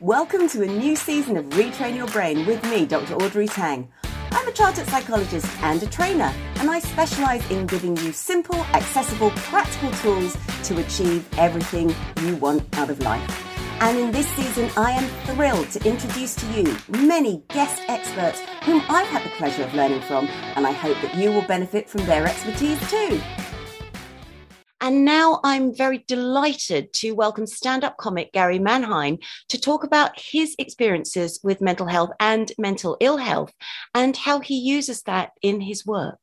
Welcome to a new season of Retrain Your Brain with me, Dr. Audrey Tang. I'm a chartered psychologist and a trainer, and I specialise in giving you simple, accessible, practical tools to achieve everything you want out of life. And in this season, I am thrilled to introduce to you many guest experts whom I've had the pleasure of learning from, and I hope that you will benefit from their expertise too. And now I'm very delighted to welcome stand up comic Gary Manhine to talk about his experiences with mental health and mental ill health and how he uses that in his work.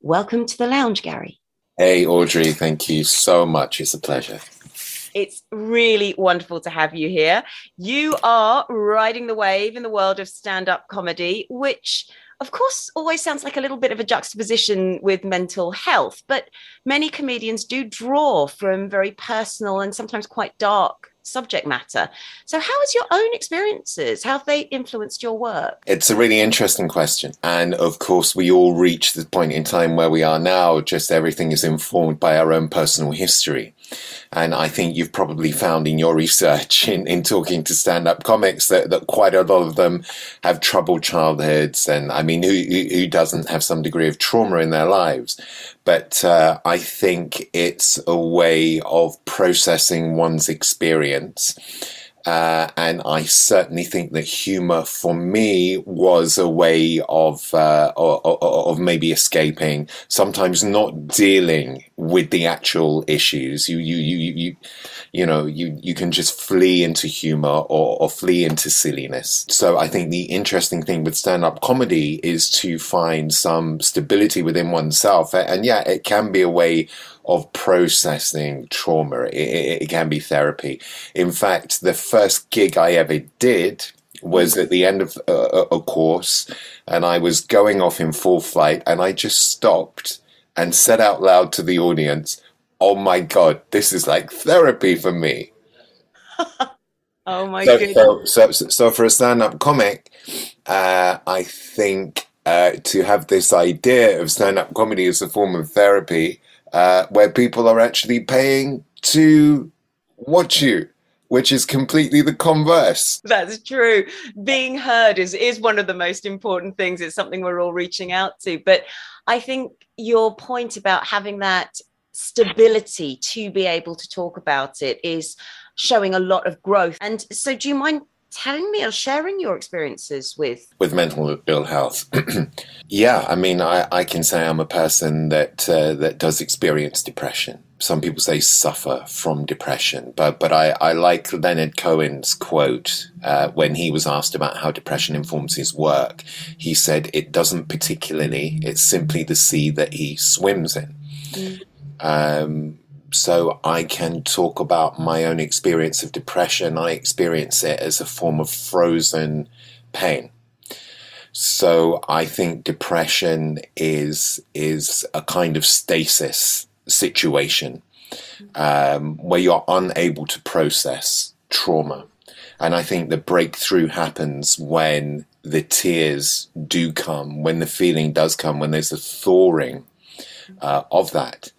Welcome to the lounge, Gary. Hey, Audrey, thank you so much. It's a pleasure. It's really wonderful to have you here. You are riding the wave in the world of stand up comedy, which of course, always sounds like a little bit of a juxtaposition with mental health, but many comedians do draw from very personal and sometimes quite dark subject matter. So, how has your own experiences? How have they influenced your work? It's a really interesting question. And of course, we all reach the point in time where we are now, just everything is informed by our own personal history. And I think you've probably found in your research in, in talking to stand up comics that, that quite a lot of them have troubled childhoods. And I mean, who, who doesn't have some degree of trauma in their lives? But uh, I think it's a way of processing one's experience uh, and I certainly think that humor for me was a way of, uh, of, of maybe escaping, sometimes not dealing with the actual issues. You you you you you know you you can just flee into humor or, or flee into silliness. So I think the interesting thing with stand up comedy is to find some stability within oneself, and yeah, it can be a way of processing trauma. It, it, it, can be therapy. In fact, the first gig I ever did was at the end of a, a course, and I was going off in full flight, and I just stopped and said out loud to the audience, "Oh my god, this is like therapy for me." oh my so, goodness! So, so, so for a stand-up comic, uh, I think. Uh, to have this idea of stand-up comedy as a form of therapy uh, where people are actually paying to watch you which is completely the converse. That's true. Being heard is is one of the most important things. It's something we're all reaching out to. But I think your point about having that stability to be able to talk about it is showing a lot of growth. And so do you mind telling me or sharing your experiences with with mental ill health. Yeah i mean i, I can say i'm a person that uh, that does experience depression. Some people say suffer from depression but but i, I like leonard cohen's quote uh, when he was asked about how depression informs his work. He said it doesn't particularly it's simply the sea that he swims in. Mm. um, so I can talk about my own experience of depression. I experience it as a form of frozen pain. So I think depression is is a kind of stasis situation um, where you're unable to process trauma, and I think the breakthrough happens when the tears do come, when the feeling does come, when there's a thawing uh, of that.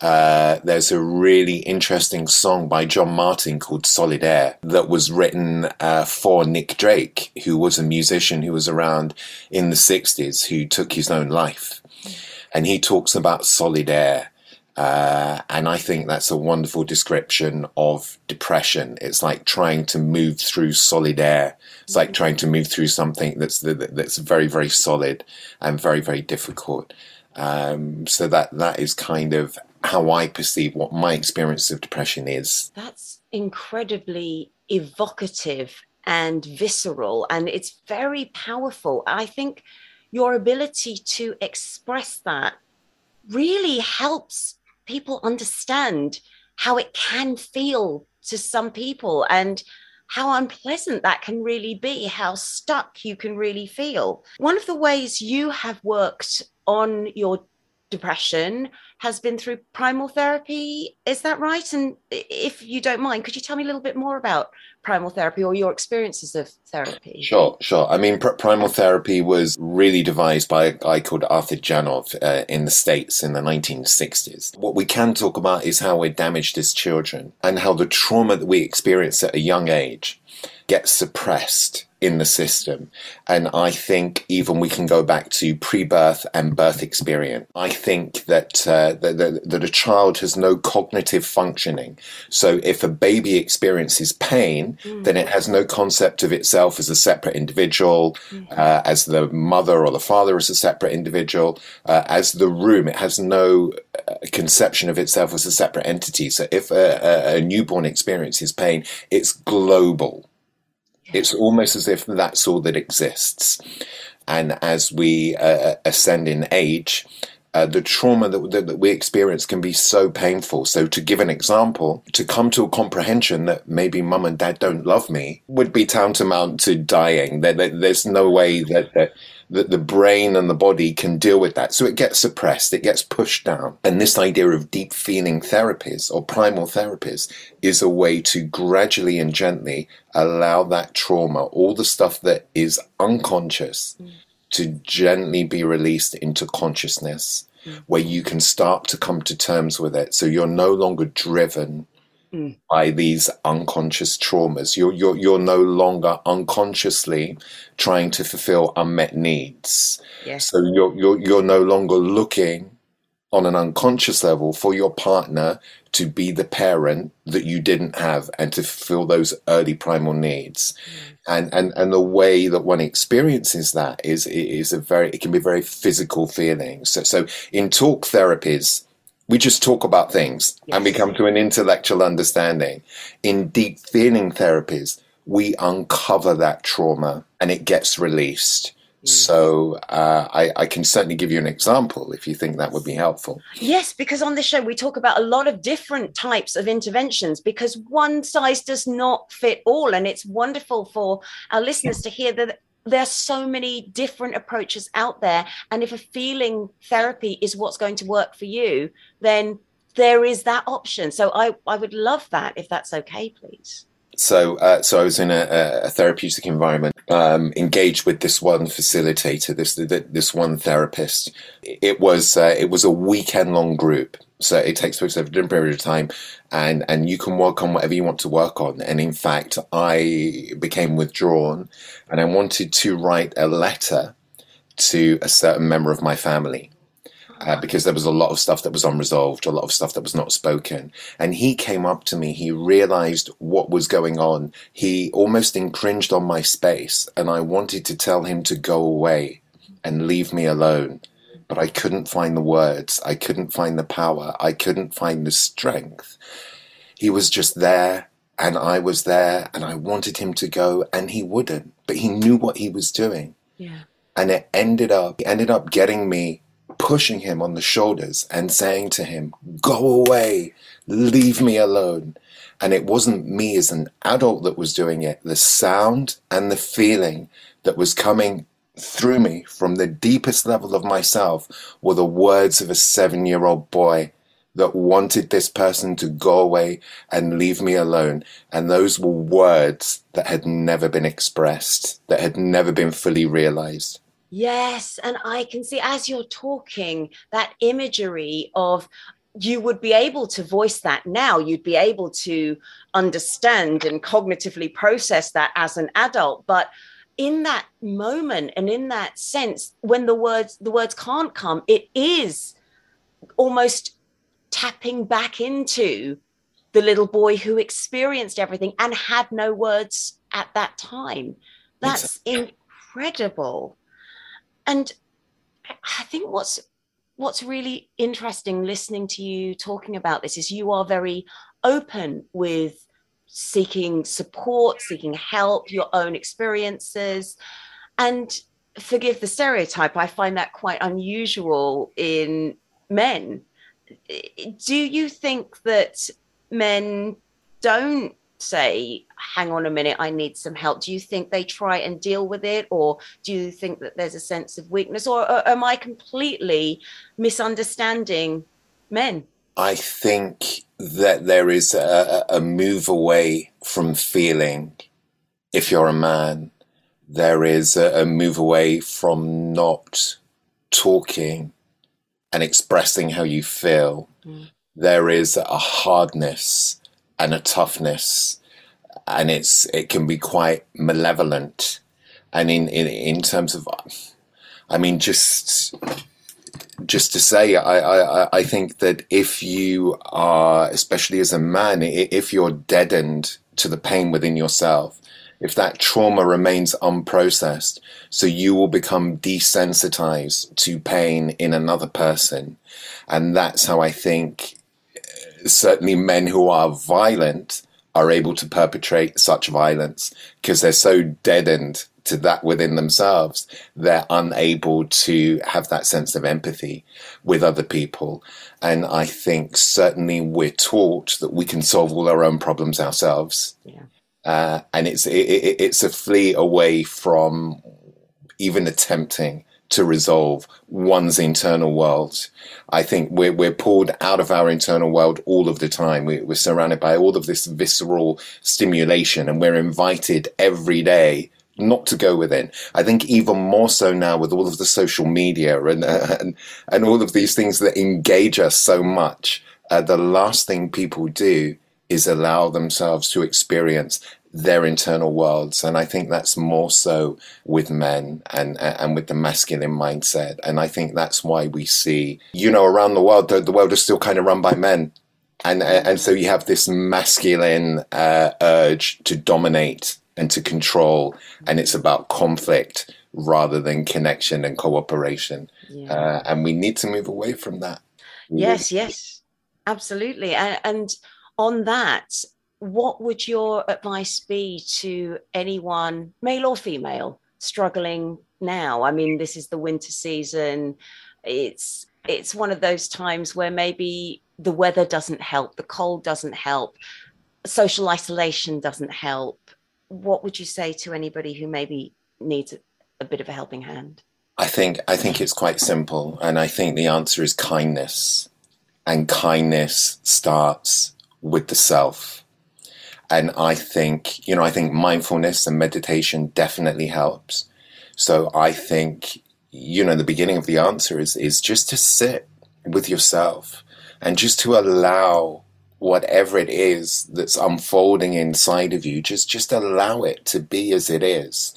Uh, there's a really interesting song by John Martyn called Solid Air that was written uh, for Nick Drake, who was a musician who was around in the 60s who took his own life. And he talks about Solid Air. Uh, and I think that's a wonderful description of depression. It's like trying to move through solid air. It's like trying to move through something that's that's very very solid and very very difficult. Um, so that that is kind of how I perceive what my experience of depression is. That's incredibly evocative and visceral, and it's very powerful. I think your ability to express that really helps people understand how it can feel to some people and how unpleasant that can really be, how stuck you can really feel. One of the ways you have worked on your depression has been through primal therapy. Is that right? And if you don't mind, could you tell me a little bit more about primal therapy or your experiences of therapy? Sure, sure. I mean, pr- primal therapy was really devised by a guy called Arthur Janov uh, in the States in the 1960s. What we can talk about is how we're damaged as children and how the trauma that we experience at a young age gets suppressed in the system. And I think even we can go back to pre-birth and birth experience. I think that, uh, that, that, that a child has no cognitive functioning. So if a baby experiences pain, mm. then it has no concept of itself as a separate individual, mm. uh, as the mother or the father as a separate individual, uh, as the room. It has no uh, conception of itself as a separate entity. So if a, a, a newborn experiences pain, it's global it's almost as if that's all that exists. And as we uh, ascend in age, uh, the trauma that, that, that, we experience can be so painful. So, to give an example, to come to a comprehension that maybe mum and dad don't love me would be tantamount to dying. There, there, there's no way that, that that the brain and the body can deal with that. So it gets suppressed, it gets pushed down. And this idea of deep feeling therapies or primal therapies is a way to gradually and gently allow that trauma, all the stuff that is unconscious, mm. To gently be released into consciousness. Mm. Where you can start to come to terms with it. So you're no longer driven mm. by these unconscious traumas. You're, you're, you're no longer unconsciously trying to fulfill unmet needs. Yes. So you're, you're, you're no longer looking on an unconscious level for your partner to be the parent that you didn't have and to fulfill those early primal needs. Mm. And, and, and the way that one experiences that is, is a very, it can be very physical feeling. So, so in talk therapies, we just talk about things yes. and we come to an intellectual understanding. In deep feeling therapies, we uncover that trauma and it gets released. Mm. So uh, I, I, can certainly give you an example if you think that would be helpful. Yes, because on this show we talk about a lot of different types of interventions because one size does not fit all, and it's wonderful for our listeners to hear that there's so many different approaches out there and if a feeling therapy is what's going to work for you then there is that option so i i would love that if that's okay please so, uh, so I was in a, a therapeutic environment, um, engaged with this one facilitator, this this one therapist. It was uh, it was a weekend long group, so it takes place over a different period of time, and and you can work on whatever you want to work on. And in fact, I became withdrawn, and I wanted to write a letter to a certain member of my family uh, because there was a lot of stuff that was unresolved, a lot of stuff that was not spoken. And he came up to me, he realized what was going on. He almost infringed on my space, and I wanted to tell him to go away and leave me alone. But I couldn't find the words, I couldn't find the power, I couldn't find the strength. He was just there, and I was there, and I wanted him to go, and he wouldn't. But he knew what he was doing. Yeah. And it ended up, He ended up getting me pushing him on the shoulders and saying to him, Go away, leave me alone. And it wasn't me as an adult that was doing it. The sound and the feeling that was coming through me from the deepest level of myself were the words of a seven year old boy that wanted this person to go away and leave me alone. And those were words that had never been expressed, that had never been fully realized. Yes. And I can see as you're talking that imagery of, you would be able to voice that now. You'd be able to understand and cognitively process that as an adult. But in that moment and in that sense, when the words the words can't come, it is almost tapping back into the little boy who experienced everything and had no words at that time. That's incredible and I think what's what's really interesting listening to you talking about this is you are very open with seeking support, seeking help, your own experiences. And forgive the stereotype, I find that quite unusual in men. Do you think that men don't say, hang on a minute, I need some help? Do you think they try and deal with it? Or do you think that there's a sense of weakness? Or, or am I completely misunderstanding men? I think that there is a, a move away from feeling if you're a man. There is a, a move away from not talking and expressing how you feel. Mm. There is a hardness and a toughness, and it's it can be quite malevolent. And in in, in terms of, I mean, just just to say, I, I, I think that if you are, especially as a man, if you're deadened to the pain within yourself, if that trauma remains unprocessed, so you will become desensitized to pain in another person. And that's how I think certainly men who are violent are able to perpetrate such violence because they're so deadened to that within themselves, they're unable to have that sense of empathy with other people. And I think certainly we're taught that we can solve all our own problems ourselves. Yeah. Uh, and it's it, it, it's a flee away from even attempting to resolve one's internal world. I think we're, we're pulled out of our internal world all of the time. We, we're surrounded by all of this visceral stimulation and we're invited every day not to go within. I think even more so now with all of the social media and uh, and, and all of these things that engage us so much. Uh, the last thing people do is allow themselves to experience their internal worlds, and I think that's more so with men and and with the masculine mindset. And I think that's why we see, you know, around the world, the, the world is still kind of run by men. And, and so you have this masculine uh, urge to dominate and to control, and it's about conflict rather than connection and cooperation. Yeah. Uh, and we need to move away from that. Yes, yes, absolutely. And, and on that, what would your advice be to anyone, male or female, struggling now? I mean, this is the winter season. It's it's one of those times where maybe the weather doesn't help, the cold doesn't help, social isolation doesn't help what would you say to anybody who maybe needs a, bit of a helping hand? I think I think it's quite simple, and I think the answer is kindness, and kindness starts with the self. And I think you know I think mindfulness and meditation definitely helps. So I think you know the beginning of the answer is is just to sit with yourself and just to allow whatever it is that's unfolding inside of you just just allow it to be as it is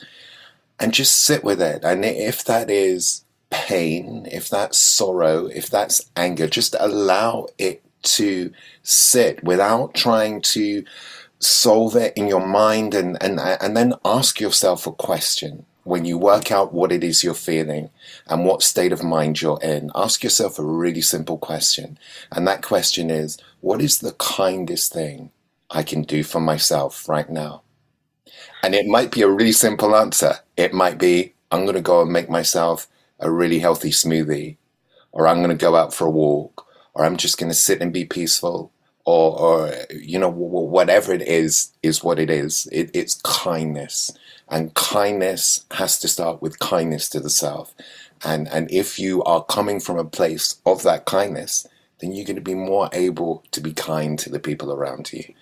and just sit with it and if that is pain if that's sorrow if that's anger just allow it to sit without trying to solve it in your mind and and and then ask yourself a question when you work out what it is you're feeling and what state of mind you're in, ask yourself a really simple question. And that question is, what is the kindest thing I can do for myself right now? And it might be a really simple answer. It might be, I'm going to go and make myself a really healthy smoothie, or I'm going to go out for a walk, or I'm just going to sit and be peaceful, or, or you know, whatever it is, is what it is. It, it's kindness. And kindness has to start with kindness to the self. And, and if you are coming from a place of that kindness, then you're going to be more able to be kind to the people around you.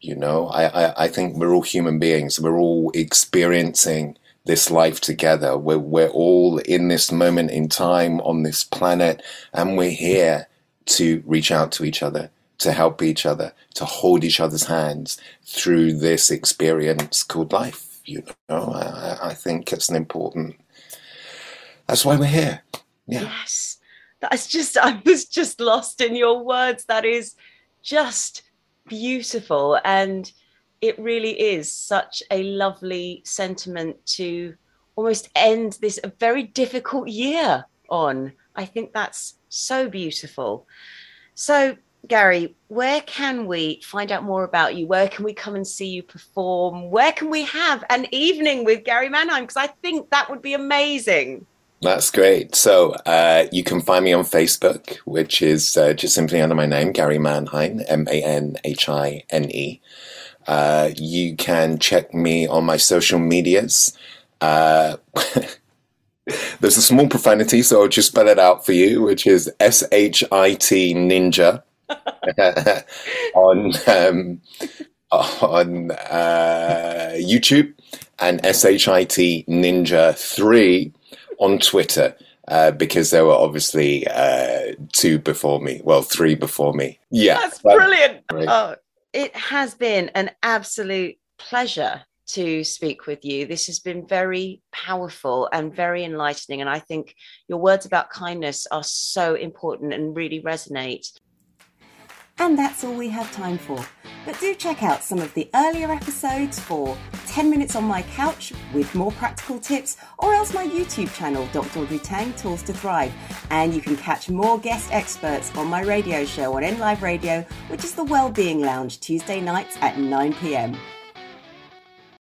You know, I, I, I think we're all human beings. We're all experiencing this life together. We're, we're all in this moment in time on this planet, and we're here to reach out to each other, to help each other, to hold each other's hands through this experience called life you know, I, I think it's an important. That's why we're here. Yeah. Yes, that's just. I was just lost in your words. That is just beautiful, and it really is such a lovely sentiment to almost end this very difficult year on. I think that's so beautiful. So Gary, where can we find out more about you? Where can we come and see you perform? Where can we have an evening with Gary Manhine? Because I think that would be amazing. That's great. So uh, you can find me on Facebook, which is uh, just simply under my name, Gary Manhine, M A N H I N E. Uh, you can check me on my social medias. Uh, there's a small profanity, so I'll just spell it out for you, which is S H I T Ninja on um, on uh, YouTube and S H I T Ninja Three on Twitter. Uh, because there were obviously uh, two before me, well, three before me. Yeah, that's brilliant. Oh, it has been an absolute pleasure to speak with you. This has been very powerful and very enlightening. And I think your words about kindness are so important and really resonate. And that's all we have time for. But do check out some of the earlier episodes for 10 minutes on my couch with more practical tips, or else my YouTube channel, Dr. Audrey Tang Tools to Thrive. And you can catch more guest experts on my radio show on NLive Radio, which is the Wellbeing Lounge, Tuesday nights at 9 pm.